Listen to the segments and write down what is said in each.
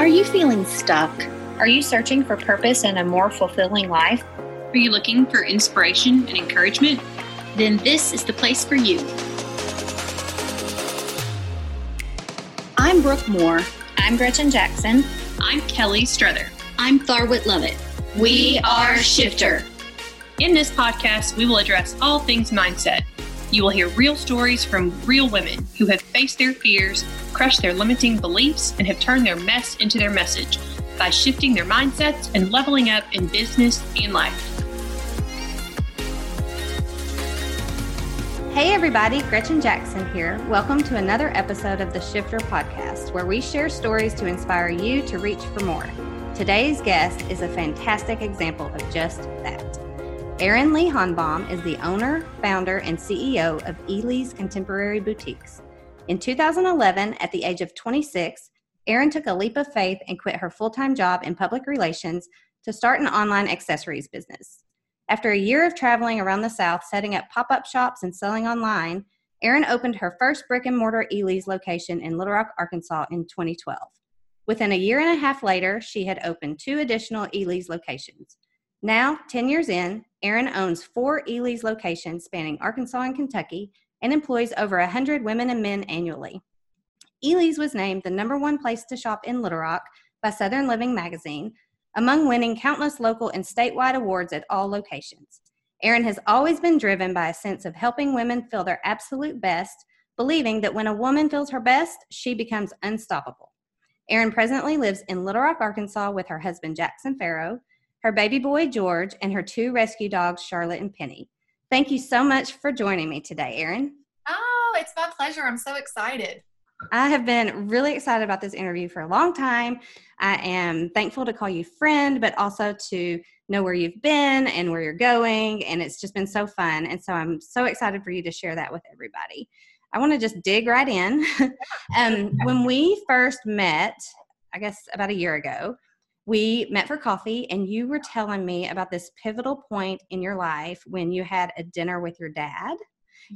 Are you feeling stuck? Are you searching for purpose and a more fulfilling life? Are you looking for inspiration and encouragement? Then this is the place for you. I'm Brooke Moore. I'm Gretchen Jackson. I'm Kelly Struther. I'm Tharwit Lovett. We are Shifter. In this podcast, we will address all things mindset. You will hear real stories from real women who have faced their fears, crushed their limiting beliefs, and have turned their mess into their message by shifting their mindsets and leveling up in business and life. Hey everybody, Gretchen Jackson here. Welcome to another episode of the Shifter Podcast, where we share stories to inspire you to reach for more. Today's guest is a fantastic example of just that. Erin Leigh Hohnbaum is the owner, founder, and CEO of Ely's Contemporary Boutiques. In 2011, at the age of 26, Erin took a leap of faith and quit her full time job in public relations to start an online accessories business. After a year of traveling around the South, setting up pop up shops and selling online, Erin opened her first brick and mortar Ely's location in Little Rock, Arkansas in 2012. Within a year and a half later, she had opened two additional Ely's locations. Now, 10 years in, Erin owns four Ely's locations spanning Arkansas and Kentucky and employs over 100 women and men annually. Ely's was named the number one place to shop in Little Rock by Southern Living magazine, among winning countless local and statewide awards at all locations. Erin has always been driven by a sense of helping women feel their absolute best, believing that when a woman feels her best, she becomes unstoppable. Erin presently lives in Little Rock, Arkansas with her husband Jackson Farrow, her baby boy George, and her two rescue dogs, Charlotte and Penny. Thank you so much for joining me today, Erin. Oh, it's my pleasure. I'm so excited. I have been really excited about this interview for a long time. I am thankful to call you friend, but also to know where you've been and where you're going. And it's just been so fun. And so I'm so excited for you to share that with everybody. I want to just dig right in. um, when we first met, I guess about a year ago, we met for coffee and you were telling me about this pivotal point in your life when you had a dinner with your dad.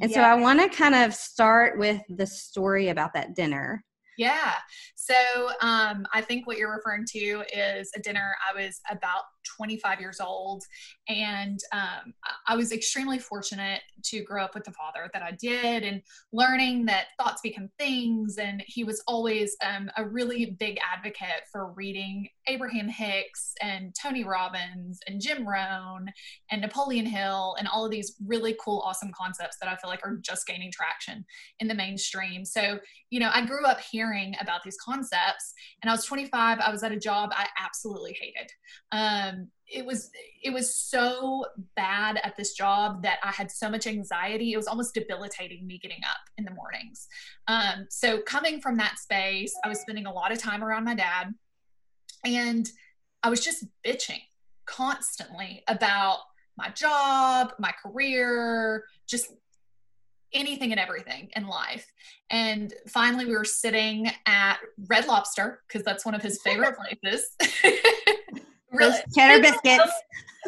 And so I want to kind of start with the story about that dinner. Yeah. So um, I think what you're referring to is a dinner. I was about 25 years old, and um, I was extremely fortunate to grow up with the father that I did, and learning that thoughts become things. And he was always um, a really big advocate for reading Abraham Hicks and Tony Robbins and Jim Rohn and Napoleon Hill and all of these really cool, awesome concepts that I feel like are just gaining traction in the mainstream. So, you know, I grew up hearing about these concepts, and I was 25. I was at a job I absolutely hated. Um, it was it was so bad at this job that I had so much anxiety. It was almost debilitating me getting up in the mornings. Um, so coming from that space, I was spending a lot of time around my dad, and I was just bitching constantly about my job, my career, just anything and everything in life. And finally, we were sitting at Red Lobster because that's one of his favorite places. really, cheddar biscuits.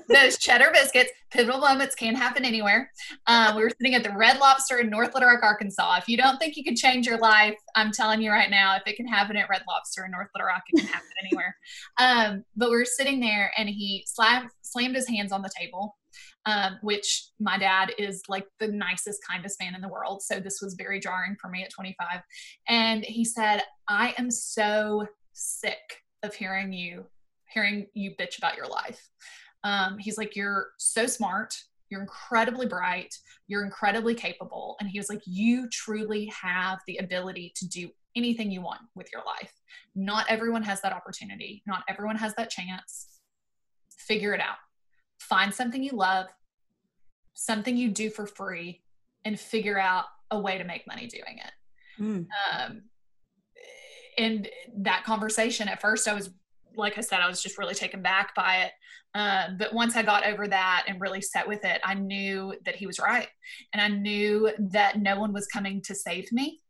Those cheddar biscuits. Pivotal moments can't happen anywhere. Um, we were sitting at the Red Lobster in North Little Rock, Arkansas. If you don't think you can change your life, I'm telling you right now, if it can happen at Red Lobster in North Little Rock, it can happen anywhere. Um, but we were sitting there, and he slammed slammed his hands on the table um, which my dad is like the nicest, kindest man in the world. So this was very jarring for me at 25. And he said, I am so sick of hearing you, hearing you bitch about your life. Um, he's like, You're so smart. You're incredibly bright. You're incredibly capable. And he was like, You truly have the ability to do anything you want with your life. Not everyone has that opportunity, not everyone has that chance. Figure it out find something you love, something you do for free, and figure out a way to make money doing it. Mm. Um, and that conversation at first, I was, like I said, I was just really taken back by it. Um, but once I got over that and really set with it, I knew that he was right. And I knew that no one was coming to save me.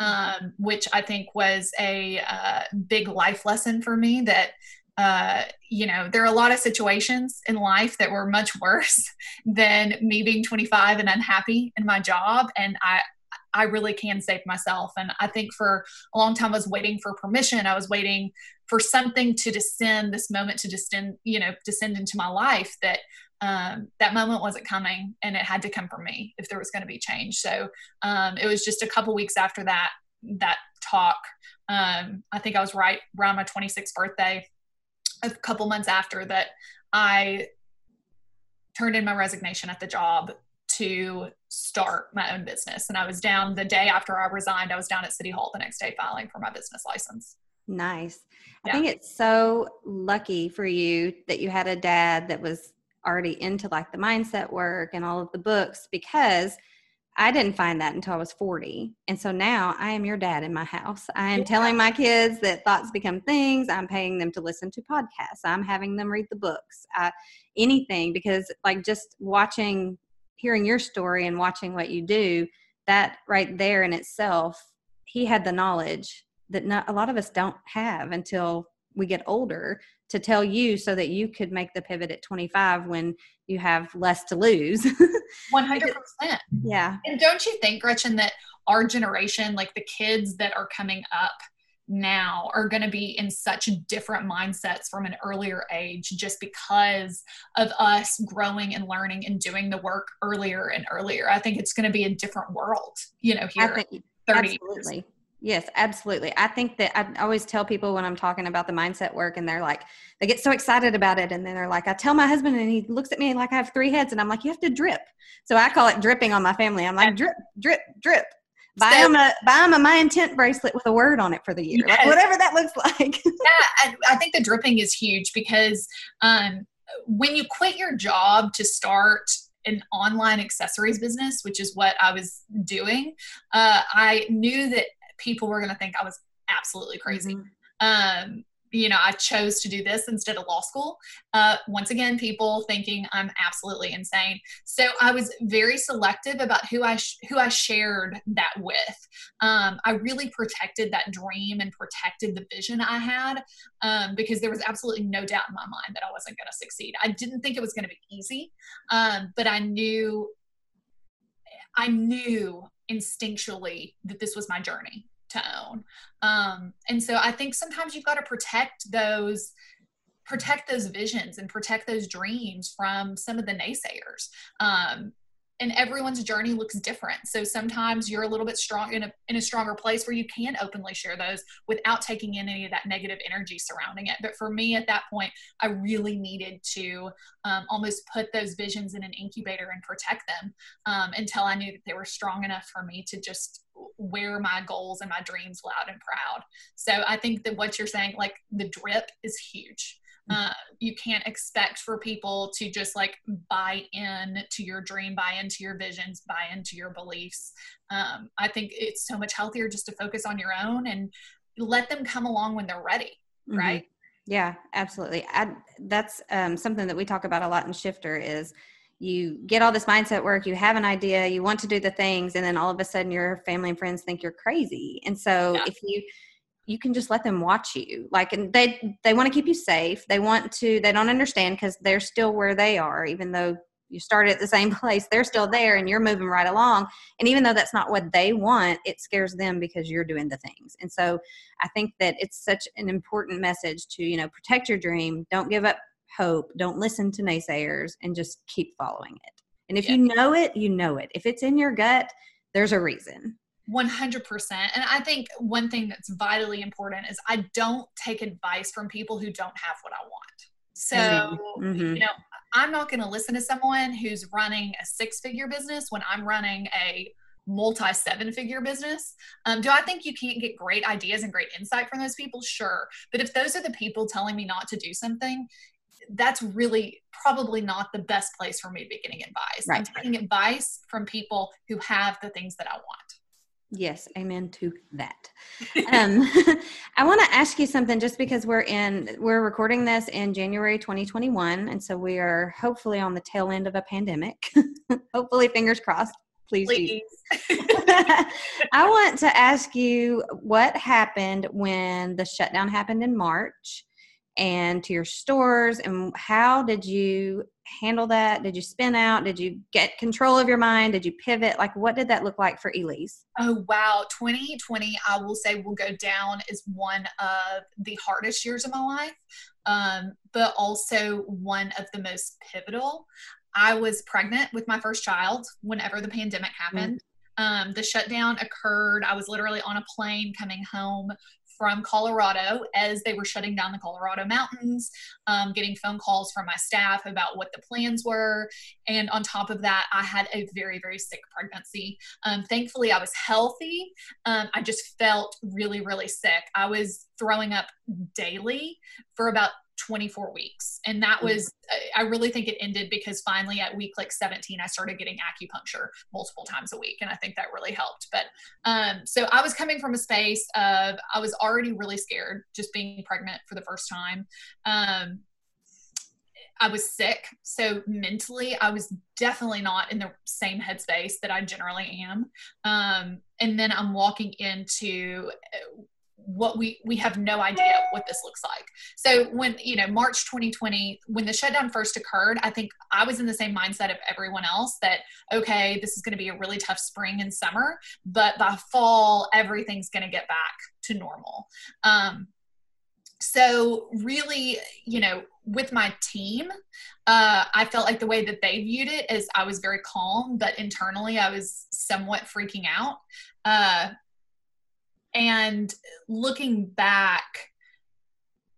Um, which I think was a uh, big life lesson for me that uh, you know, there are a lot of situations in life that were much worse than me being 25 and unhappy in my job. And I, I really can save myself. And I think for a long time, I was waiting for permission. I was waiting for something to descend, this moment to descend, you know, descend into my life that um, that moment wasn't coming and it had to come from me if there was going to be change. So um, it was just a couple weeks after that, that talk. Um, I think I was right around my 26th birthday, a couple months after that, I turned in my resignation at the job to start my own business. And I was down the day after I resigned, I was down at City Hall the next day filing for my business license. Nice. Yeah. I think it's so lucky for you that you had a dad that was already into like the mindset work and all of the books because I didn't find that until I was 40. And so now I am your dad in my house. I am yeah. telling my kids that thoughts become things. I'm paying them to listen to podcasts. I'm having them read the books, anything, because like just watching, hearing your story and watching what you do, that right there in itself, he had the knowledge that not, a lot of us don't have until we get older to tell you so that you could make the pivot at 25 when you have less to lose. 100%. Yeah. And don't you think, Gretchen, that our generation, like the kids that are coming up now, are going to be in such different mindsets from an earlier age just because of us growing and learning and doing the work earlier and earlier? I think it's going to be a different world, you know, here. Think, 30 absolutely. Years. Yes, absolutely. I think that I always tell people when I'm talking about the mindset work and they're like, they get so excited about it. And then they're like, I tell my husband and he looks at me like I have three heads. And I'm like, you have to drip. So I call it dripping on my family. I'm like, drip, drip, drip. Buy so, them a buy them a my intent bracelet with a word on it for the year, yes. like whatever that looks like. yeah, I, I, think the dripping is huge because um, when you quit your job to start an online accessories business, which is what I was doing, uh, I knew that people were going to think I was absolutely crazy. Mm-hmm. Um, you know, I chose to do this instead of law school. Uh, once again, people thinking I'm absolutely insane. So I was very selective about who I sh- who I shared that with. Um, I really protected that dream and protected the vision I had um, because there was absolutely no doubt in my mind that I wasn't going to succeed. I didn't think it was going to be easy, um, but I knew I knew instinctually that this was my journey to own. Um, and so I think sometimes you've got to protect those protect those visions and protect those dreams from some of the naysayers. Um, and everyone's journey looks different. So sometimes you're a little bit strong in a, in a stronger place where you can openly share those without taking in any of that negative energy surrounding it. But for me at that point, I really needed to um, almost put those visions in an incubator and protect them um, until I knew that they were strong enough for me to just wear my goals and my dreams loud and proud. So I think that what you're saying, like the drip is huge. Uh, you can't expect for people to just like buy in to your dream, buy into your visions, buy into your beliefs. Um, I think it's so much healthier just to focus on your own and let them come along when they're ready, mm-hmm. right? Yeah, absolutely. I, that's um, something that we talk about a lot in Shifter is you get all this mindset work, you have an idea, you want to do the things, and then all of a sudden your family and friends think you're crazy. And so yeah. if you you can just let them watch you. Like and they they want to keep you safe. They want to they don't understand because they're still where they are. Even though you started at the same place they're still there and you're moving right along. And even though that's not what they want it scares them because you're doing the things. And so i think that it's such an important message to you know protect your dream don't give up hope don't listen to naysayers and just keep following it. And if yeah. you know it you know it. If it's in your gut there's a reason 100%. And I think one thing that's vitally important is I don't take advice from people who don't have what I want. So, mm-hmm. you know, I'm not going to listen to someone who's running a six figure business when I'm running a multi seven figure business. Um, do I think you can't get great ideas and great insight from those people? Sure. But if those are the people telling me not to do something, that's really probably not the best place for me to be getting advice. Right. I'm taking advice from people who have the things that I want. Yes, amen to that. um, I want to ask you something just because we're in, we're recording this in January 2021. And so we are hopefully on the tail end of a pandemic. hopefully, fingers crossed. Please. Please. I want to ask you what happened when the shutdown happened in March and to your stores and how did you handle that? Did you spin out? Did you get control of your mind? Did you pivot? Like what did that look like for elise? Oh wow. 2020 i will say will go down as one of the hardest years of my life um, but also one of the most pivotal. I was pregnant with my first child whenever the pandemic happened. Mm-hmm. Um, the shutdown occurred. I was literally on a plane coming home from Colorado as they were shutting down the Colorado mountains, um, getting phone calls from my staff about what the plans were. And on top of that, I had a very, very sick pregnancy. Um, thankfully, I was healthy. Um, I just felt really, really sick. I was throwing up daily for about 24 weeks. And that mm. was, I really think it ended because finally at week like 17, I started getting acupuncture multiple times a week. And I think that really helped. But um, so I was coming from a space of, I was already really scared just being pregnant for the first time. Um, I was sick. So mentally, I was definitely not in the same headspace that I generally am. Um, and then I'm walking into what we we have no idea what this looks like. So when you know march 2020 when the shutdown first occurred i think i was in the same mindset of everyone else that okay this is going to be a really tough spring and summer but by fall everything's going to get back to normal. Um, so really you know with my team uh, i felt like the way that they viewed it is i was very calm but internally i was somewhat freaking out. Uh, and looking back,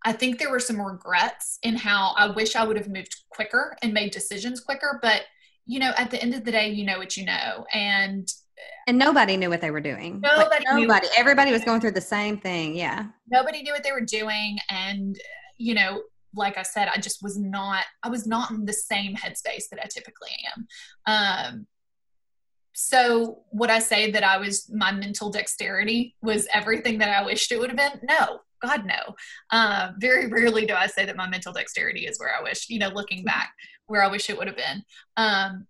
I think there were some regrets in how I wish I would have moved quicker and made decisions quicker. But, you know, at the end of the day, you know what you know. And and nobody knew what they were doing. Nobody, like, nobody, everybody was going through the same thing. Yeah. Nobody knew what they were doing. And, you know, like I said, I just was not, I was not in the same headspace that I typically am. Um, so would I say that I was my mental dexterity was everything that I wished it would have been? No, God no. Uh, very rarely do I say that my mental dexterity is where I wish. You know, looking back, where I wish it would have been. Um,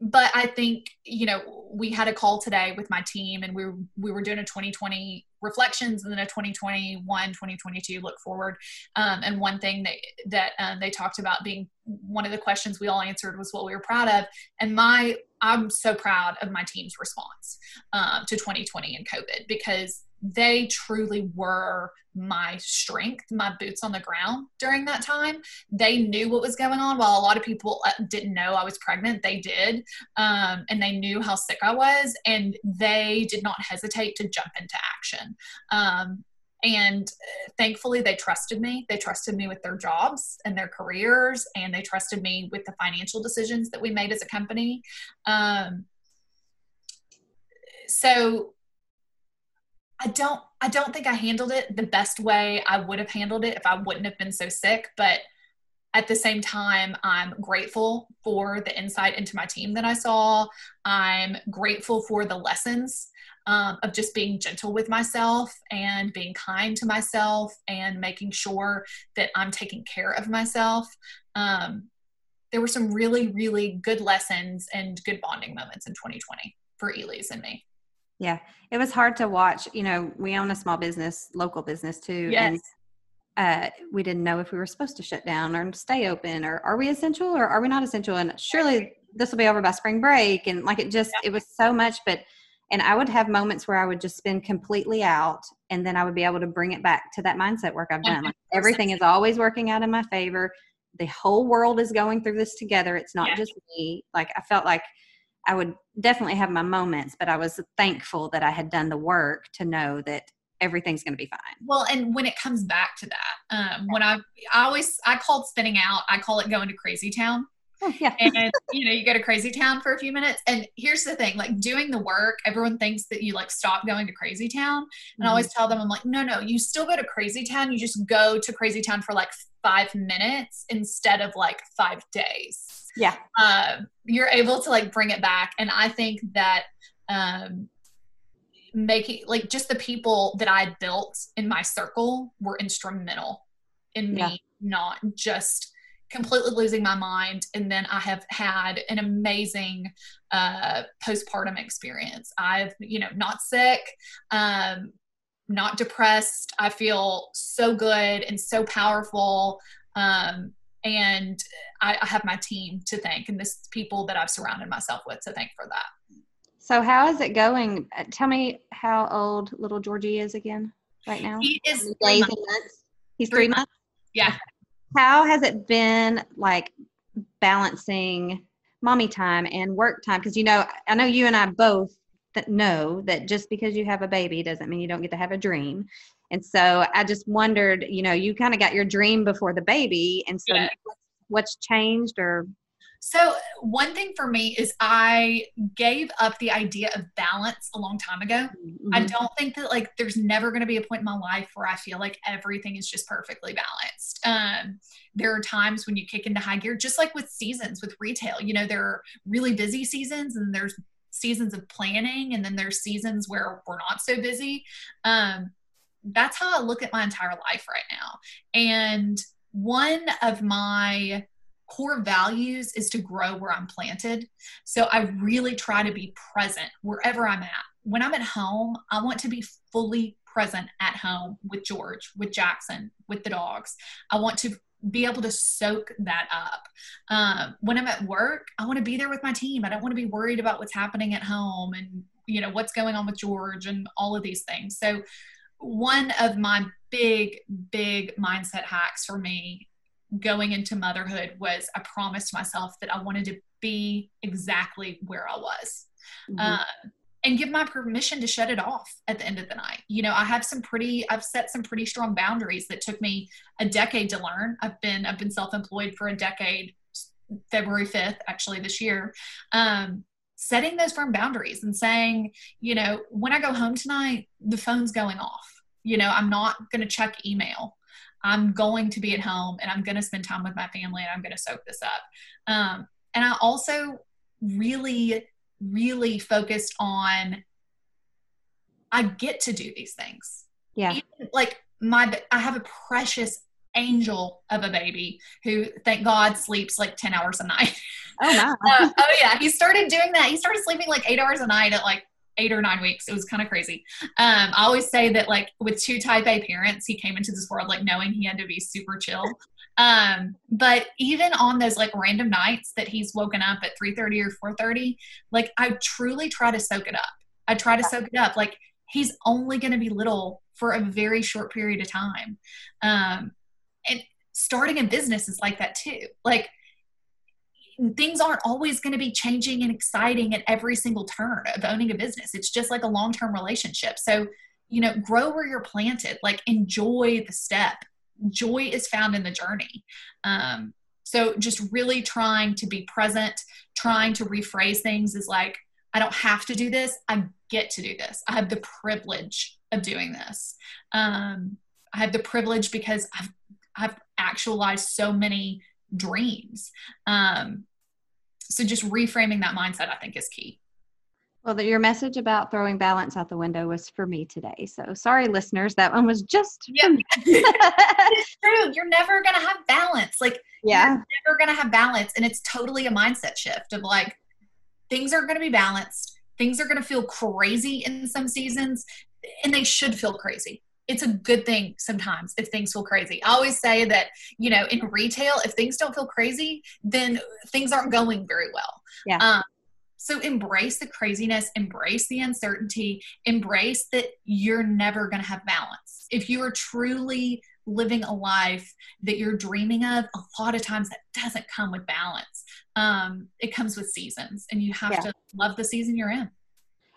but I think you know we had a call today with my team, and we were, we were doing a 2020 reflections and then a 2021 2022 look forward. Um, and one thing that that um, they talked about being one of the questions we all answered was what we were proud of. And my I'm so proud of my team's response um, to 2020 and COVID because they truly were my strength, my boots on the ground during that time. They knew what was going on. While a lot of people uh, didn't know I was pregnant, they did. Um, and they knew how sick I was, and they did not hesitate to jump into action. Um, and thankfully, they trusted me. They trusted me with their jobs and their careers, and they trusted me with the financial decisions that we made as a company. Um, so I don't I don't think I handled it the best way I would have handled it if I wouldn't have been so sick, but at the same time, I'm grateful for the insight into my team that I saw. I'm grateful for the lessons um, of just being gentle with myself and being kind to myself and making sure that I'm taking care of myself. Um, there were some really, really good lessons and good bonding moments in 2020 for Elise and me. Yeah, it was hard to watch. You know, we own a small business, local business too. Yes. And uh, we didn't know if we were supposed to shut down or stay open, or are we essential or are we not essential? And surely this will be over by spring break. And like it just, yeah. it was so much. But, and I would have moments where I would just spin completely out, and then I would be able to bring it back to that mindset work I've done. Like everything is always working out in my favor. The whole world is going through this together. It's not yeah. just me. Like I felt like I would definitely have my moments, but I was thankful that I had done the work to know that everything's going to be fine. Well, and when it comes back to that, um, when I, I always, I called spinning out, I call it going to crazy town. Oh, yeah. and you know, you go to crazy town for a few minutes. And here's the thing, like doing the work, everyone thinks that you like stop going to crazy town. And mm-hmm. I always tell them, I'm like, no, no, you still go to crazy town. You just go to crazy town for like five minutes instead of like five days yeah uh, you're able to like bring it back and i think that um making like just the people that i built in my circle were instrumental in me yeah. not just completely losing my mind and then i have had an amazing uh postpartum experience i've you know not sick um not depressed. I feel so good and so powerful. Um, and I, I have my team to thank and this people that I've surrounded myself with to thank for that. So how is it going? Uh, Tell me how old little Georgie is again right now. He is three months. months? He's Three three months. Yeah. How has it been like balancing mommy time and work time? Because you know, I know you and I both that know that just because you have a baby doesn't mean you don't get to have a dream. And so I just wondered, you know, you kind of got your dream before the baby, and so Yeah. what's- what's changed or So, one thing for me is I gave up the idea of balance a long time ago. I Mhm. don't think that like there's never going to be a point in my life where I feel like everything is just perfectly balanced. Um, there are times when you kick into high gear, just like with seasons with retail. You know, there are really busy seasons and there's seasons of planning, and then there's seasons where we're not so busy. Um, that's how I look at my entire life right now. And one of my core values is to grow where I'm planted. So I really try to be present wherever I'm at. When I'm at home, I want to be fully present at home with George, with Jackson, with the dogs. I want to be able to soak that up. Um, when I'm at work, I want to be there with my team. I don't want to be worried about what's happening at home and you know what's going on with George and all of these things. So one of my big, big mindset hacks for me going into motherhood was I promised myself that I wanted to be exactly where I was. Mhm. Uh, and give my permission to shut it off at the end of the night. You know, I have some pretty, I've set some pretty strong boundaries that took me a decade to learn. I've been, I've been self-employed for a decade, February 5th, actually this year. Um, setting those firm boundaries and saying, you know, when I go home tonight, the phone's going off. You know, I'm not going to check email. I'm going to be at home and I'm going to spend time with my family and I'm going to soak this up. Um, and I also really, really focused on I get to do these things. yeah. Even, like my, I have a precious angel of a baby who, thank God, sleeps like 10 hours a night. Oh my. Uh, oh yeah, he started doing that. He started sleeping like eight hours a night at like eight or nine weeks. It was kind of crazy. Um, I always say that like with two type A parents, he came into this world like knowing he had to be super chill. Um, but even on those like random nights that he's woken up at 3:30 or 4:30, like I truly try to soak it up. I try to soak it up. Like he's only going to be little for a very short period of time. Um, and starting a business is like that too. Like things aren't always going to be changing and exciting at every single turn of owning a business. It's just like a long term relationship. So, you know, grow where you're planted, like enjoy the step. Joy is found in the journey. Um, so, just really trying to be present, trying to rephrase things is like, I don't have to do this. I get to do this. I have the privilege of doing this. Um, I have the privilege because I've, I've actualized so many dreams. Um, so just reframing that mindset, I think, is key. Well, the, your message about throwing balance out the window was for me today. So sorry, listeners, that one was just. Yeah. It's true. You're never gonna have balance. Like yeah. you're never gonna have balance, and it's totally a mindset shift of like things are gonna be balanced. Things are gonna feel crazy in some seasons, and they should feel crazy. It's a good thing sometimes if things feel crazy. I always say that, you know, in retail, if things don't feel crazy, then things aren't going very well. Yeah. Um, so embrace the craziness, embrace the uncertainty, embrace that you're never going to have balance. If you are truly living a life that you're dreaming of, a lot of times that doesn't come with balance. Um, it comes with seasons, and you have Yeah. to love the season you're in.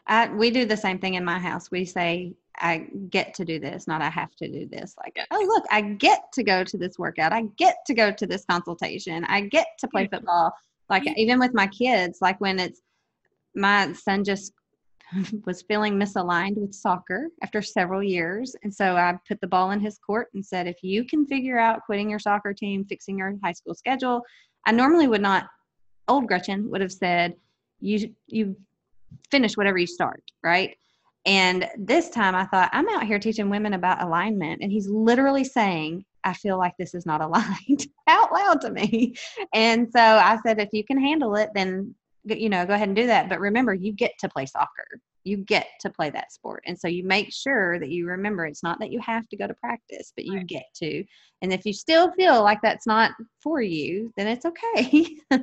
I, we do the same thing in my house. We say, I get to do this, not I have to do this. Like, oh, look, I get to go to this workout. I get to go to this consultation. I get to play Mm-hmm. football. Like, even with my kids, like when it's my son just was feeling misaligned with soccer after several years. And so I put the ball in his court and said, if you can figure out quitting your soccer team, fixing your high school schedule, I normally would not, old Gretchen would have said, you, you finish whatever you start, right? And this time I thought, I'm out here teaching women about alignment. And he's literally saying, I feel like this is not aligned out loud to me. And so I said, if you can handle it, then, you know, go ahead and do that. But remember, you get to play soccer. you get to play that sport. And so you make sure that you remember it's not that you have to go to practice, but you Right. get to. And if you still feel like that's not for you, then it's okay.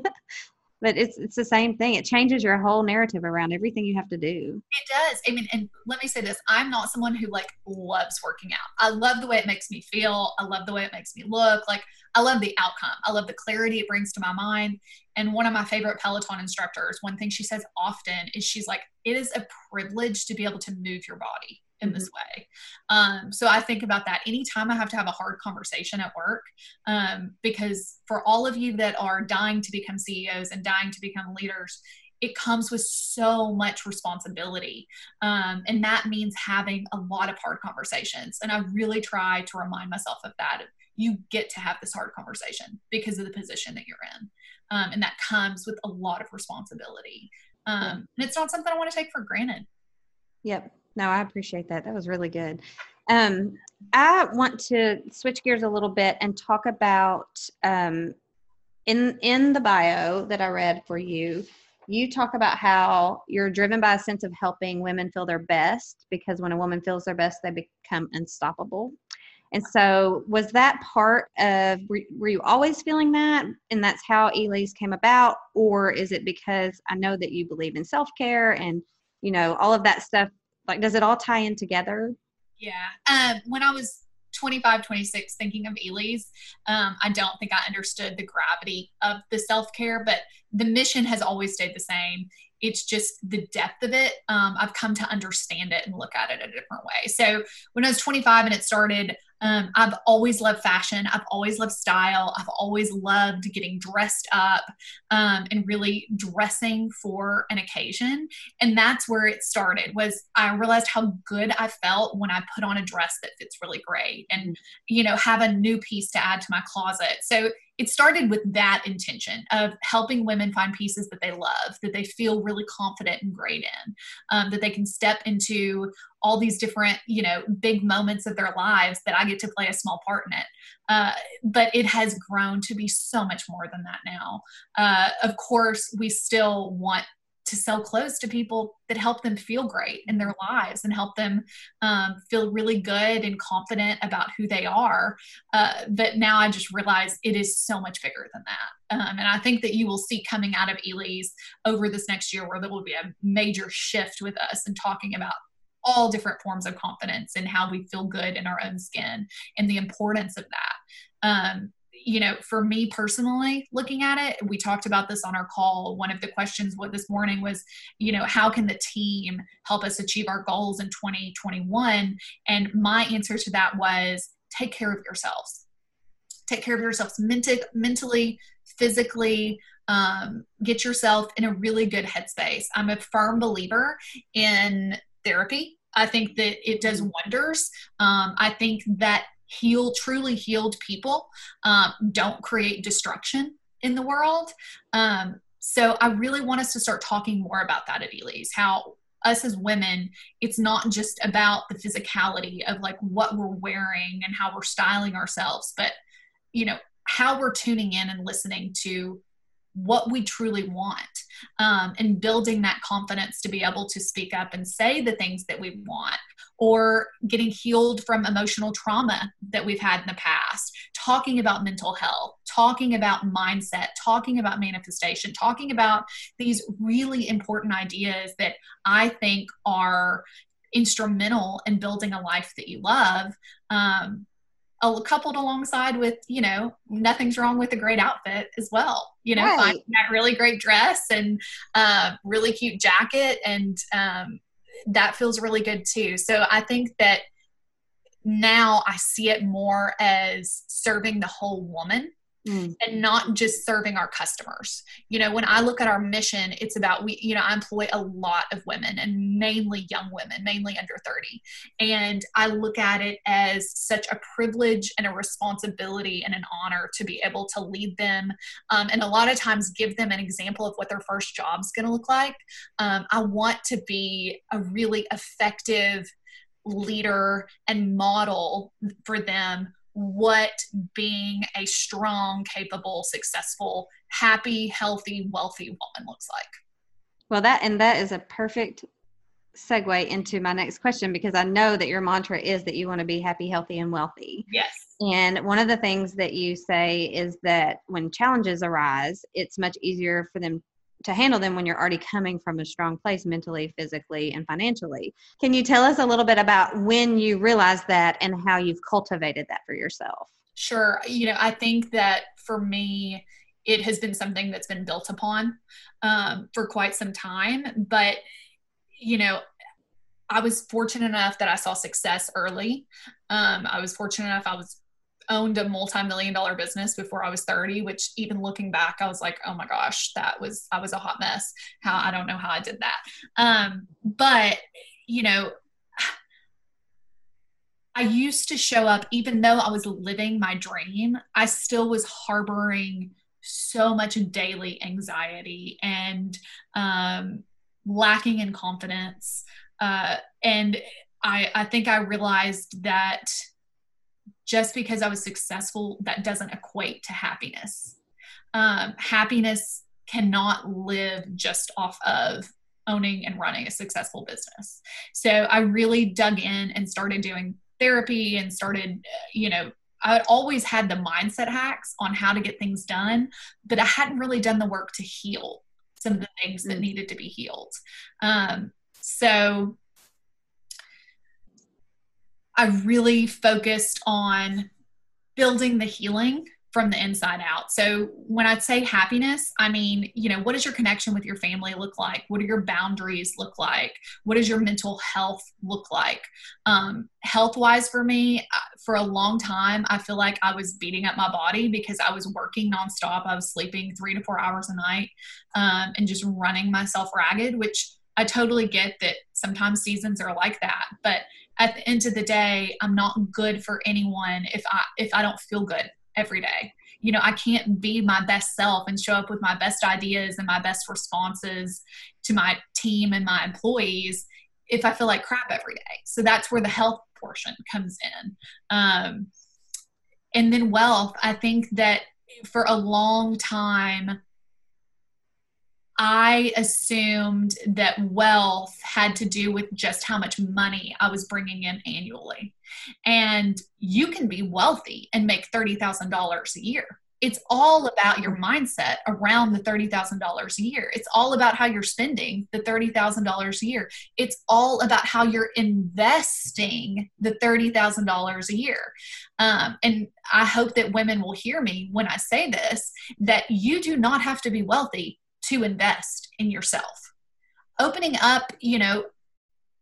but it's it's the same thing. It changes your whole narrative around everything you have to do. It does. I mean, and let me say this: I'm not someone who like loves working out. I love the way it makes me feel. I love the way it makes me look. Like I love the outcome. I love the clarity it brings to my mind. And one of my favorite Peloton instructors, one thing she says often is she's like, "It is a privilege to be able to move your body." In this way. Um, so I think about that anytime I have to have a hard conversation at work, um, because for all of you that are dying to become CEOs and dying to become leaders, it comes with so much responsibility. Um, and that means having a lot of hard conversations. And I really try to remind myself of that. You get to have this hard conversation because of the position that you're in. Um, and that comes with a lot of responsibility. Um, and it's not something I want to take for granted. Yep. No, I appreciate that. That was really good. Um, I want to switch gears a little bit and talk about um, in in the bio that I read for you. You talk about how you're driven by a sense of helping women feel their best because when a woman feels their best, they become unstoppable. And so, was that part of? Were, you always feeling that, and that's how Elise came about, or is it because I know that you believe in self care and you know all of that stuff like does it all tie in together Yeah. Um, when I was 25, 26, thinking of Elise, um, I don't think I understood the gravity of the self care, but the mission has always stayed the same. It's just the depth of it. Um, I've come to understand it and look at it a different way. So when I was 25 and it started, um, I've always loved fashion. I've always loved style. I've always loved getting dressed up um, and really dressing for an occasion and that's where it started was i realized how good i felt when i put on a dress that fits really great and you know have a new piece to add to my closet so it started with that intention of helping women find pieces that they love that they feel really confident and great in um, that they can step into all these different you know big moments of their lives that i get to play a small part in it. Uh, but it has grown to be so much more than that now. Uh, of course we still want to sell clothes to people that help them feel great in their lives and help them um, feel really good and confident about who they are. Uh, but now I just realize it is so much bigger than that. Um, and I think that you will see coming out of Elise over this next year where there will be a major shift with us and talking about all different forms of confidence and how we feel good in our own skin and the importance of that. Um, you know, for me personally, looking at it, we talked about this on our call. One of the questions what this morning was, you know, how can the team help us achieve our goals in 2021? And my answer to that was take care of yourselves. Take care of yourselves mentally, mentally, physically. Um, get yourself in a really good headspace. I'm a firm believer in therapy. I think that it does wonders. Um, I think that heal truly healed people um, don't create destruction in the world. Um, so i really want us to start talking more about that at elise how us as women it's not just about the physicality of like what we're wearing and how we're styling ourselves but you know how we're tuning in and listening to what we truly want um, and building that confidence to be able to speak up and say the things that we want or getting healed from emotional trauma that we've had in the past, talking about mental health, talking about mindset, talking about manifestation, talking about these really important ideas that I think are instrumental in building a life that you love. Um, coupled alongside with you know nothing's wrong with a great outfit as well you know Right. finding that really great dress and uh, really cute jacket and um, that feels really good too so i think that now i see it more as serving the whole woman Mm. and not just serving our customers. You know, when I look at our mission, it's about we, you know, I employ a lot of women and mainly young women, mainly under 30. And I look at it as such a privilege and a responsibility and an honor to be able to lead them um, and a lot of times give them an example of what their first job is going to look like. Um, I want to be a really effective leader and model for them what being a strong, capable, successful, happy, healthy, wealthy woman looks like. Well, that and that is a perfect segue into my next question because I know that your mantra is that you want to be happy, healthy, and wealthy. Yes. And one of the things that you say is that when challenges arise, it's much easier for them to handle them when you're already coming from a strong place mentally, physically, and financially. Can you tell us a little bit about when you realized that and how you've cultivated that for yourself? Sure. You know, I think that for me, it has been something that's been built upon um, for quite some time. But, you know, I was fortunate enough that I saw success early. Um, I was fortunate enough I was owned a multi-million dollar business before I was 30, which even looking back, I was like, oh my gosh, that was I was a hot mess. How I don't know how I did that. Um, but you know, I used to show up, even though I was living my dream, I still was harboring so much daily anxiety and um, lacking in confidence. Uh, and I, I think I realized that just because I was successful, that doesn't equate to happiness. Um, happiness cannot live just off of owning and running a successful business. So I really dug in and started doing therapy and started, you know, I always had the mindset hacks on how to get things done, but I hadn't really done the work to heal some of the things that mm. needed to be healed. Um, so I really focused on building the healing from the inside out. So when I say happiness, I mean, you know, what does your connection with your family look like? What do your boundaries look like? What does your mental health look like? Um, health wise for me, uh, for a long time, I feel like I was beating up my body because I was working nonstop. I was sleeping three to four hours a night um, and just running myself ragged, which I totally get that sometimes seasons are like that. But at the end of the day, I'm not good for anyone if I if I don't feel good every day. You know, I can't be my best self and show up with my best ideas and my best responses to my team and my employees if I feel like crap every day. So that's where the health portion comes in. Um, and then wealth, I think that for a long time, I assumed that wealth had to do with just how much money I was bringing in annually. And you can be wealthy and make $30,000 a year. It's all about your mindset around the $30,000 a year. It's all about how you're spending the $30,000 a year. It's all about how you're investing the $30,000 a year. Um, and I hope that women will hear me when I say this that you do not have to be wealthy to invest in yourself. Opening up, you know,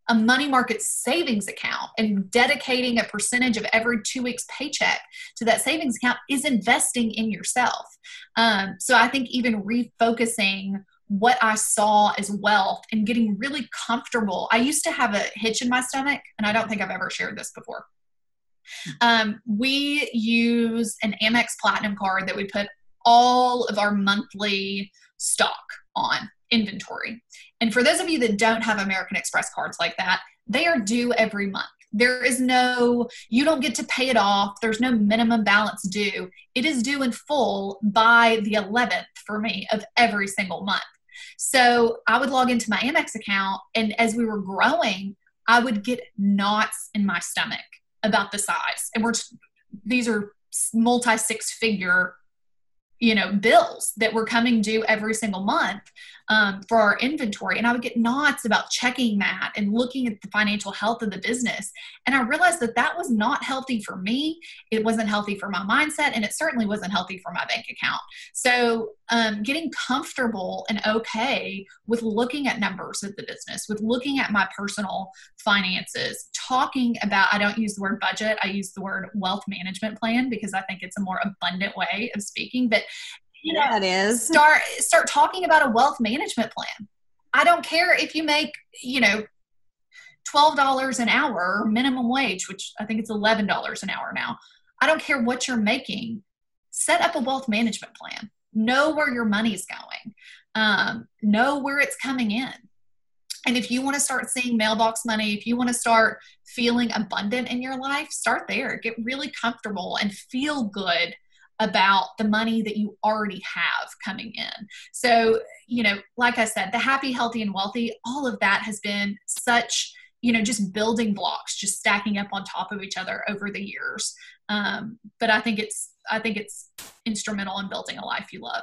a money market savings account and dedicating a percentage of every two weeks paycheck to that savings account is investing in yourself. Um, so I think even refocusing what I saw as wealth and getting really comfortable. I used to have a hitch in my stomach, and I don't think I've ever shared this before. Um, we use an Amex Platinum card that we put all of our monthly stock on inventory. And for those of you that don't have American Express cards like that, they are due every month. There is no, you don't get to pay it off. There's no minimum balance due. It is due in full by the 11th for me of every single month. So I would log into my Amex account, and as we were growing, I would get knots in my stomach about the size. And we're, these are multi six figure you know bills that were coming due every single month um, for our inventory. And i would get knots about checking that and looking at the financial health of the business. And i realized that that was not healthy for me. It wasn't healthy for my mindset and it certainly wasn't healthy for my bank account. So um, getting comfortable and okay with looking at numbers of the business with looking at my personal finances talking about i don't use the word budget i use the word wealth management plan because i think it's a more abundant way of speaking but you know, that is start start talking about a wealth management plan. I don't care if you make, you know, $12 an hour minimum wage, which I think it's $11 an hour now. I don't care what you're making. Set up a wealth management plan. Know where your money's going. Um, know where it's coming in. And if you want to start seeing mailbox money, if you want to start feeling abundant in your life, start there. Get really comfortable and feel good about the money that you already have coming in. So, you know, like I said, the happy, healthy, and wealthy, all of that has been such you know just building blocks just stacking up on top of each other over the years. Um, but i think it's i think it's instrumental in building a life you love.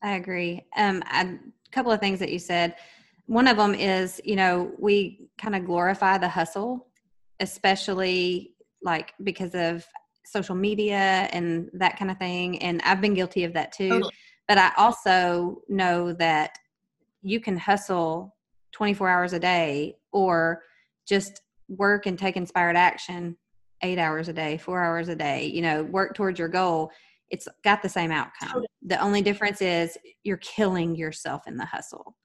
I agree. Um, a couple of things that you said. One of them is you know we kind of glorify the hustle especially like because of social media and that kind of thing and i've been guilty of that too totally. but i also know that you can hustle 24 hours a day or just work and take inspired action eight hours a day, four hours a day, you know, work towards your goal, it's got the same outcome. The only difference is you're killing yourself in the hustle.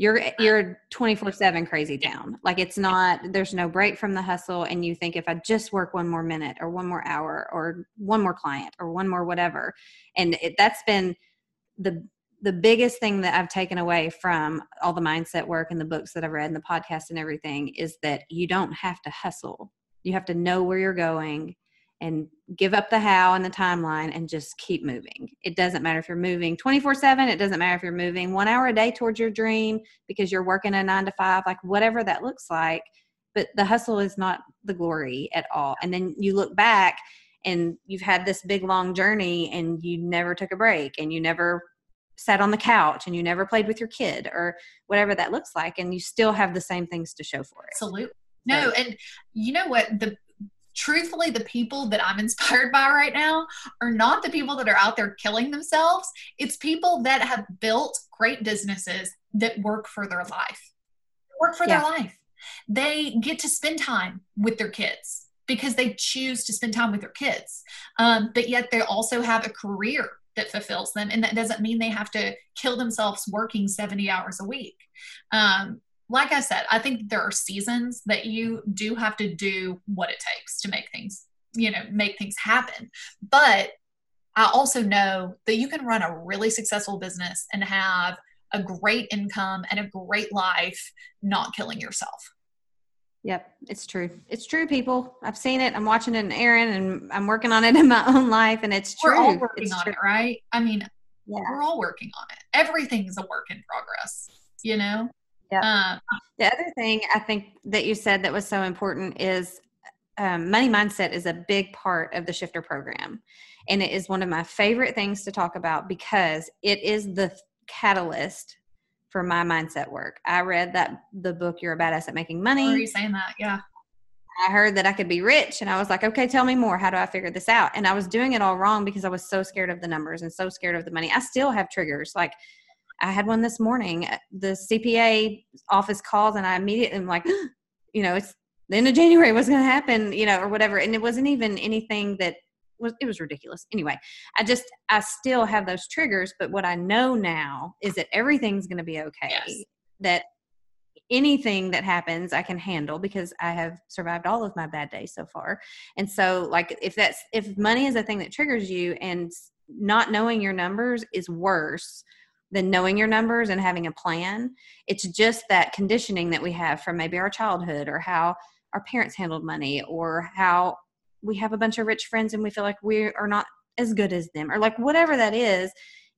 You're you're 24/7 crazy town. Like it's not there's no break from the hustle and you think if I just work one more minute or one more hour or one more client or one more whatever. And it, that's been the the biggest thing that I've taken away from all the mindset work and the books that I've read and the podcast and everything is that you don't have to hustle. You have to know where you're going and give up the how and the timeline and just keep moving. It doesn't matter if you're moving 24 7, it doesn't matter if you're moving one hour a day towards your dream because you're working a nine to five, like whatever that looks like. But the hustle is not the glory at all. And then you look back and you've had this big long journey and you never took a break and you never sat on the couch and you never played with your kid or whatever that looks like and you still have the same things to show for it absolutely no and you know what the truthfully the people that i'm inspired by right now are not the people that are out there killing themselves it's people that have built great businesses that work for their life work for yeah. their life they get to spend time with their kids because they choose to spend time with their kids um, but yet they also have a career that fulfills them. And that doesn't mean they have to kill themselves working 70 hours a week. Um, like I said, I think there are seasons that you do have to do what it takes to make things, you know, make things happen. But I also know that you can run a really successful business and have a great income and a great life not killing yourself. Yep, it's true. It's true, people. I've seen it. I'm watching it in Erin, and I'm working on it in my own life, and it's true. We're all working it's on true. it, right? I mean, yeah. we're all working on it. Everything's a work in progress, you know. Yeah. Um, the other thing I think that you said that was so important is um, money mindset is a big part of the Shift Her program, and it is one of my favorite things to talk about because it is the catalyst for my mindset work. I read that the book You're a Badass at Making Money. Are you saying that? Yeah. I heard that I could be rich and I was like, okay, tell me more. How do I figure this out? And I was doing it all wrong because I was so scared of the numbers and so scared of the money. I still have triggers. Like I had one this morning. Uh, the CPA office calls and I immediately am like, you know, it's the end of January. What's going to happen? You know, or whatever. And it wasn't even anything that was it was ridiculous. Anyway, I just I still have those triggers, but what I know now is that everything's going to be okay. Yes. That anything that happens I can handle because I have survived all of my bad days so far. And so like if that's if money is a thing that triggers you and not knowing your numbers is worse than knowing your numbers and having a plan. It's just that conditioning that we have from maybe our childhood or how our parents handled money or how we have a bunch of rich friends and we feel like we are not as good as them or like whatever that is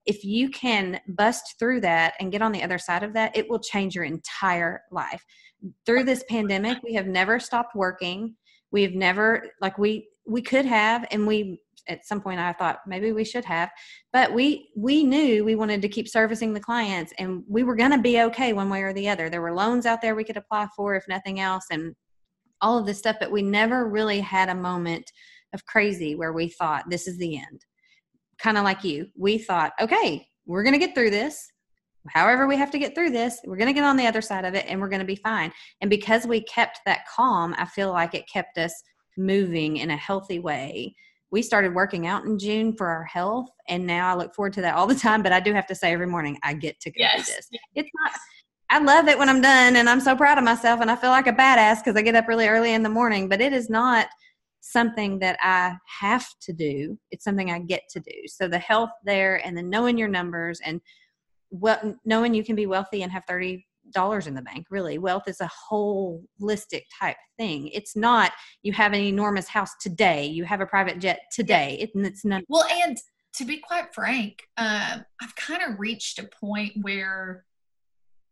if you can bust through that and get on the other side of that it will change your entire life through this pandemic we have never stopped working we have never like we we could have and we at some point i thought maybe we should have but we we knew we wanted to keep servicing the clients and we were going to be okay one way or the other there were loans out there we could apply for if nothing else and all of this stuff, but we never really had a moment of crazy where we thought this is the end. Kind of like you. We thought, okay, we're going to get through this. However, we have to get through this, we're going to get on the other side of it and we're going to be fine. And because we kept that calm, I feel like it kept us moving in a healthy way. We started working out in June for our health, and now I look forward to that all the time. But I do have to say, every morning I get to go yes. do this. It's not I love it when I'm done and I'm so proud of myself and I feel like a badass because I get up really early in the morning, but it is not something that I have to do. It's something I get to do. So the health there and then knowing your numbers and well knowing you can be wealthy and have 30 dollars in the bank really. Wealth is a holistic type thing. It's not you have an enormous house today you have a private jet today. It, it's not well and to be quite frank um, i've kind of reached a point where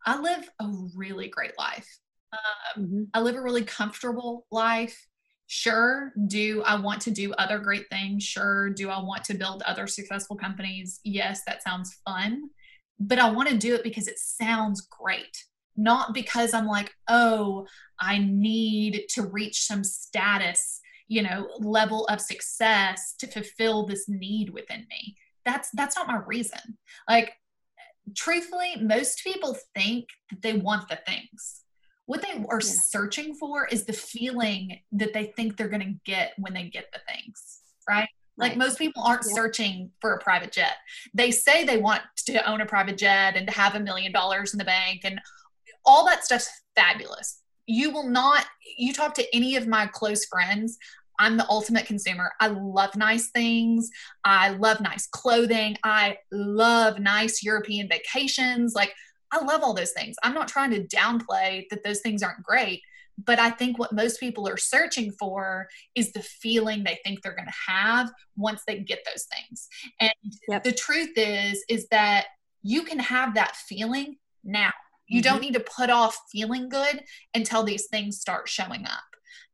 i live a really great life. Um, mm-hmm. i live a really comfortable life. Sure do i want to do other great things? Sure do i want to build other successful companies? Yes that sounds fun. But i want to do it because it sounds great not because i'm like oh i need to reach some status you know level of success to fulfill this need within me that's that's not my reason like truthfully most people think that they want the things what they are yeah. searching for is the feeling that they think they're going to get when they get the things, right? Like most people aren't yeah. searching for a private jet. They say they want to own a private jet and to have a million dollars in the bank and all that stuff's fabulous. You will not, you talk to any of my close friends, I'm the ultimate consumer. I love nice things. I love nice clothing. I love nice European vacations. Like, I love all those things. I'm not trying to downplay that those things aren't great, but I think what most people are searching for is the feeling they think they're going to have once they get those things. And yep. the truth is is that you can have that feeling now. You mm-hmm. don't need to put off feeling good until these things start showing up.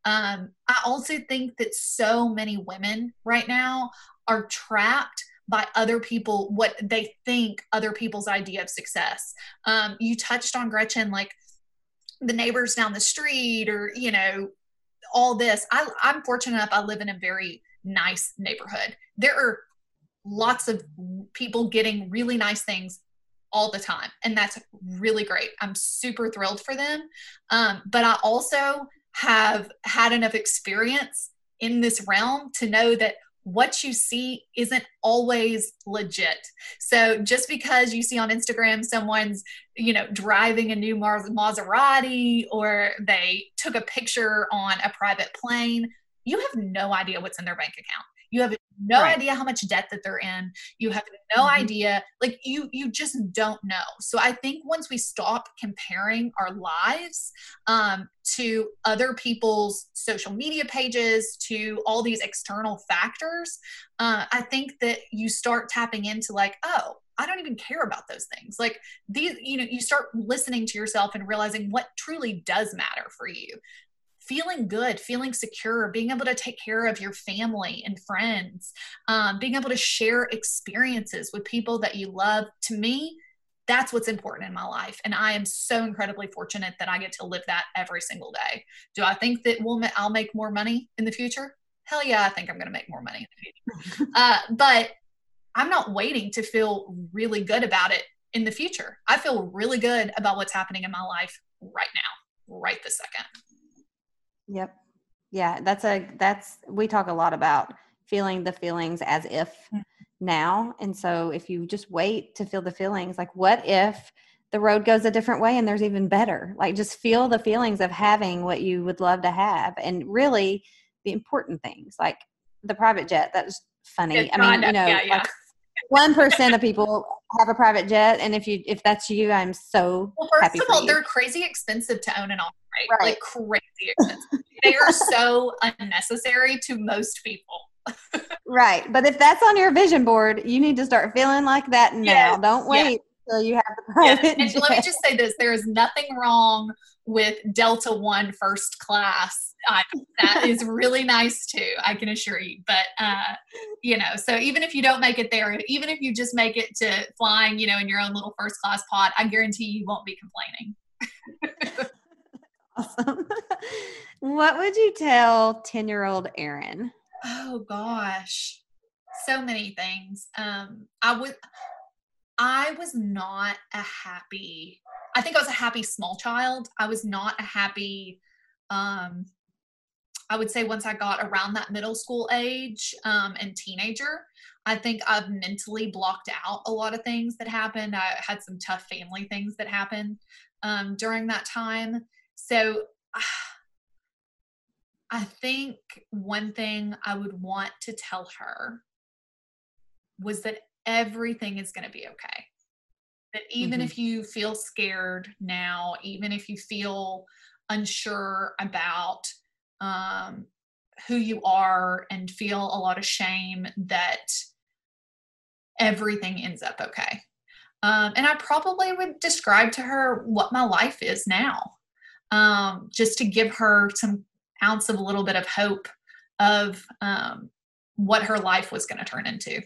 Um, I also think that so many women right now are trapped by other people what they think other people's idea of success um, you touched on gretchen like the neighbors down the street or you know all this I, i'm fortunate enough i live in a very nice neighborhood there are lots of people getting really nice things all the time and that's really great i'm super thrilled for them um, but i also have had enough experience in this realm to know that what you see isn't always legit. So just because you see on Instagram someone's, you know, driving a new Maserati or they took a picture on a private plane, you have no idea what's in their bank account. You have no right. idea how much debt that they're in. You have no mm-hmm. idea. Like you, you just don't know. So I think once we stop comparing our lives um, to other people's social media pages, to all these external factors, uh, I think that you start tapping into like, oh, I don't even care about those things. Like these, you know, you start listening to yourself and realizing what truly does matter for you feeling good, feeling secure, being able to take care of your family and friends, um, being able to share experiences with people that you love. To me, that's what's important in my life. And I am so incredibly fortunate that I get to live that every single day. Do I think that we'll, I'll make more money in the future? Hell yeah, I think I'm going to make more money in the future. uh, but I'm not waiting to feel really good about it in the future. I feel really good about what's happening in my life right now, right this second. Yep. Yeah, that's a that's we talk a lot about feeling the feelings as if mm. now. And so if you just wait to feel the feelings, like what if the road goes a different way and there's even better? Like just feel the feelings of having what you would love to have and really the important things like the private jet. That's funny. It's I mean, you know, yeah, yeah. One percent of people have a private jet, and if you if that's you, I'm so well. First of all, they're crazy expensive to own and operate right? right. Like crazy expensive. they are so unnecessary to most people. right. But if that's on your vision board, you need to start feeling like that now. Yes. Don't wait until you have the private. Yes. And let me just say this there is nothing wrong with Delta One first class. Uh, that is really nice too, I can assure you. But, uh, you know, so even if you don't make it there, even if you just make it to flying, you know, in your own little first class pod, I guarantee you won't be complaining. Awesome. what would you tell 10 year old Erin? Oh gosh, so many things. Um, I would, I was not a happy, I think I was a happy small child. I was not a happy, um, I would say once I got around that middle school age um, and teenager, I think I've mentally blocked out a lot of things that happened. I had some tough family things that happened um, during that time. So I think one thing I would want to tell her was that everything is going to be okay. that even Mhm. if you feel scared now, even if you feel unsure about um, who you are and feel a lot of shame, that everything ends up okay. Um, and I probably would describe to her what my life is now, um, just to give her some ounce of a little bit of hope of um, what her life was going to turn into.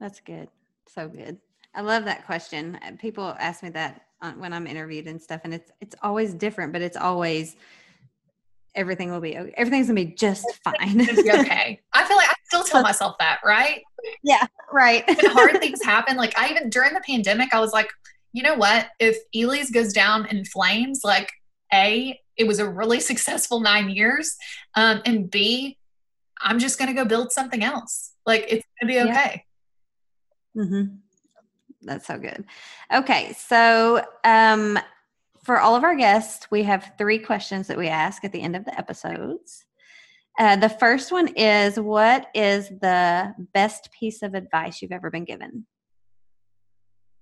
That's good. So good. I love that question. People ask me that when I'm interviewed and stuff, and it's it's always different, but it's always everything will be everything's gonna be just fine. Be okay. I feel like I still tell myself that, right? yeah, right. When hard things happen, like I even during the pandemic, I was like, you know what? If Ely's goes down in flames, like A, it was a really successful nine years. Um, and B, I'm just gonna go build something else. Like it's gonna be Yeah. Okay. hmm That's so good. Okay, so um, for all of our guests, we have three questions that we ask at the end of the episodes. Uh, the first one is What is the best piece of advice you've ever been given?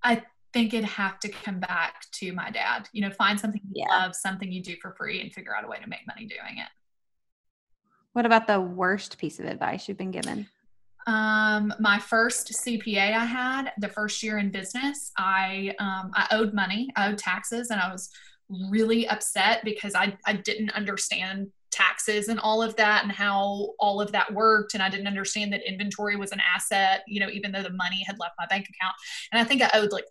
I think it'd have to come back to my dad. You know, find something you Yeah. love, something you do for free, and figure out a way to make money doing it. What about the worst piece of advice you've been given? Um, my first CPA I had, the first year in business, I um, I owed money, I owed taxes, and I was really upset because I I didn't understand taxes and all of that and how all of that worked and I didn't understand that inventory was an asset, you know, even though the money had left my bank account. And I think I owed like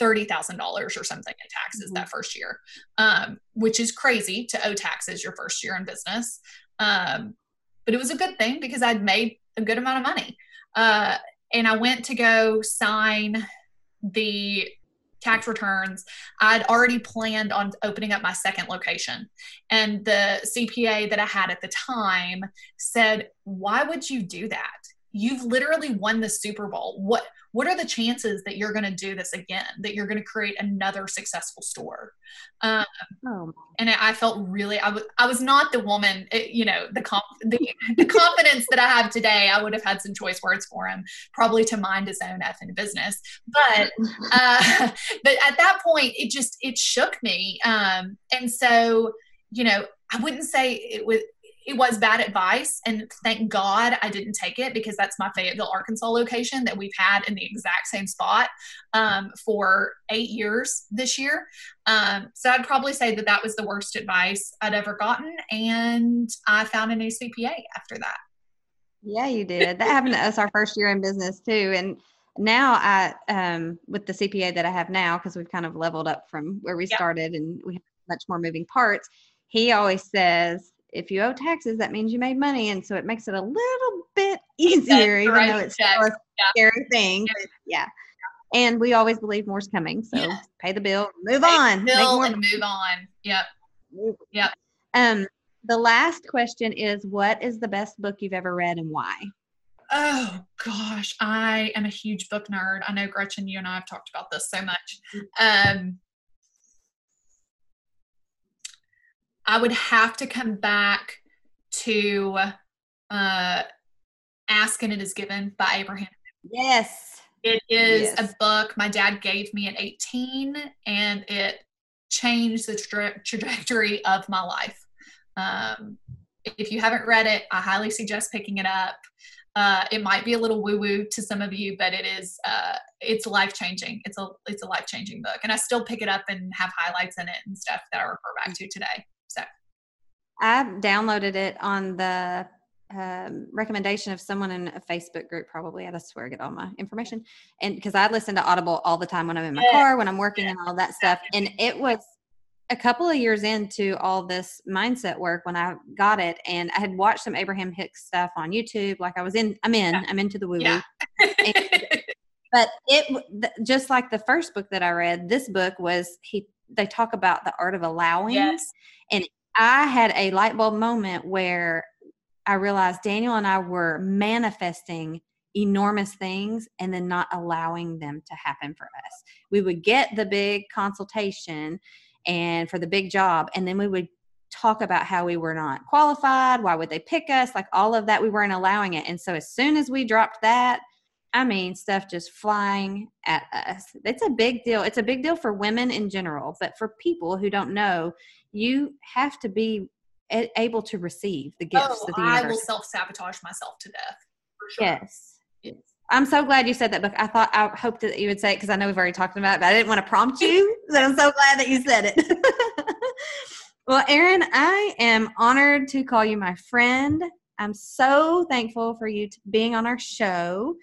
$30,000 or something in taxes Mhm. that first year, um, which is crazy to owe taxes your first year in business. Um, but it was a good thing because I'd made a good amount of money. Uh, and I went to go sign the tax returns. I'd already planned on opening up my second location. And the CPA that I had at the time said, Why would you do that? You've literally won the Super Bowl. What what are the chances that you're going to do this again? That you're going to create another successful store? Um, Oh, and I felt really I was I was not the woman eh, you know the comp the, the confidence that I have today I would have had some choice words for him probably to mind his own effing business but uh, but at that point it just it shook me um, and so you know I wouldn't say it was it was bad advice and thank god i didn't take it because that's my fayetteville arkansas location that we've had in the exact same spot um, for eight years this year um, so I'd probably say that that was the worst advice I'd ever gotten, and I found a new CPA after that. Yeah, you did. That happened to us our first year in business too. And now I um with the CPA that I have now, because we've kind of leveled up from where we Yeah. started and we have much more moving parts, he always says if you owe taxes, that means you made money. And so it makes it a little bit easier, even though it's check. still a Yeah. scary thing. but yeah. And we always believe more's coming. So Yeah. pay the bill, move Pay on. Bill more and move on. Yep. Yep. Um, the last question is what is the best book you've ever read and why? Oh gosh, I am a huge book nerd. I know Gretchen, you and I have talked about this so much. Um, I would have to come back to uh, Ask and It Is Given by Abraham. Yes. It is Yes. a book my dad gave me at 18, and it changed the tra- trajectory of my life. Um, if you haven't read it, I highly suggest picking it up. Uh, it might be a little woo woo to some of you, but it is uh, it's life changing. It's a it's a life changing book, and I still pick it up and have highlights in it and stuff that I refer back to today. So I downloaded it on the um, recommendation of someone in a Facebook group, probably. I just swear I get all my information. And because I listen to Audible all the time when I'm in my Yeah. car, when I'm working, and all that stuff. And it was a couple of years into all this mindset work when I got it. And I had watched some Abraham Hicks stuff on YouTube. Like I was in, I'm in, Yeah. I'm into the woo woo. yeah, But it, just like the first book that I read, this book was, he, they talk about the art of allowing. yes, I had a light bulb moment where I realized Daniel and I were manifesting enormous things and then not allowing them to happen for us. We would get the big consultation and for the big job, and then we would talk about how we were not qualified, why would they pick us, like all of that. We weren't allowing it. And so as soon as we dropped that, I mean, stuff just flying at us. It's a big deal. It's a big deal for women in general, but for people who don't know, you have to be able to receive the gifts oh, the I will self sabotage myself to death. Sure. Yes. Yes. I'm so glad you said that book. I thought I hoped that you would say it because I know we've already talked about it, but I didn't want to prompt you. so I'm so glad that you said it. well, Erin, I am honored to call you my friend. I'm so thankful for you being on our show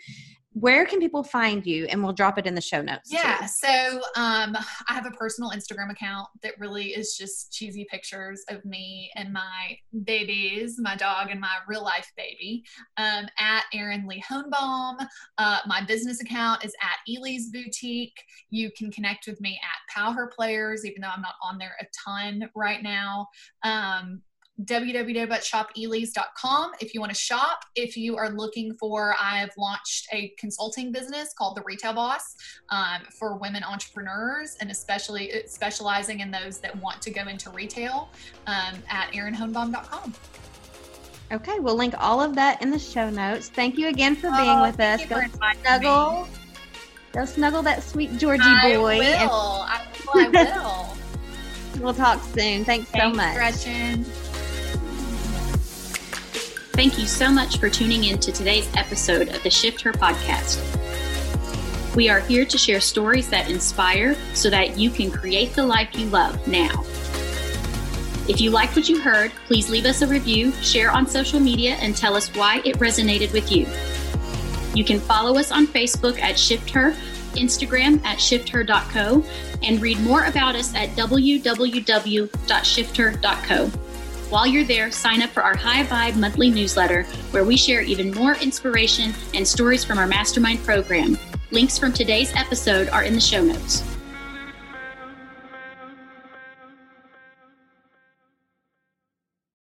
where can people find you? And we'll drop it in the show notes yeah too. so um, i have a personal instagram account that really is just cheesy pictures of me and my babies my dog and my real life baby um, at Erin Leigh Hohnbaum. Uh, my business account is at ely's boutique. You can connect with me at power players even though i'm not on there a ton right now. Um, www.shopeleighs.com if you want to shop. If you are looking for, I've launched a consulting business called The Retail Boss um, for women entrepreneurs and especially uh, specializing in those that want to go into retail um, at erinhohnbaum.com. Okay, we'll link all of that in the show notes. Thank you again for being oh, with us. Go snuggle. Go snuggle that sweet Georgie I boy. Will. I will. I will. we'll talk soon. Thanks, Thanks so much. Gretchen. Thank you so much for tuning in to today's episode of the Shift Her podcast. We are here to share stories that inspire so that you can create the life you love now. If you like what you heard, please leave us a review, share on social media, and tell us why it resonated with you. You can follow us on Facebook at Shift Her, Instagram at shifther.co, and read more about us at www.shifther.co. While you're there, sign up for our High Vibe monthly newsletter, where we share even more inspiration and stories from our mastermind program. Links from today's episode are in the show notes.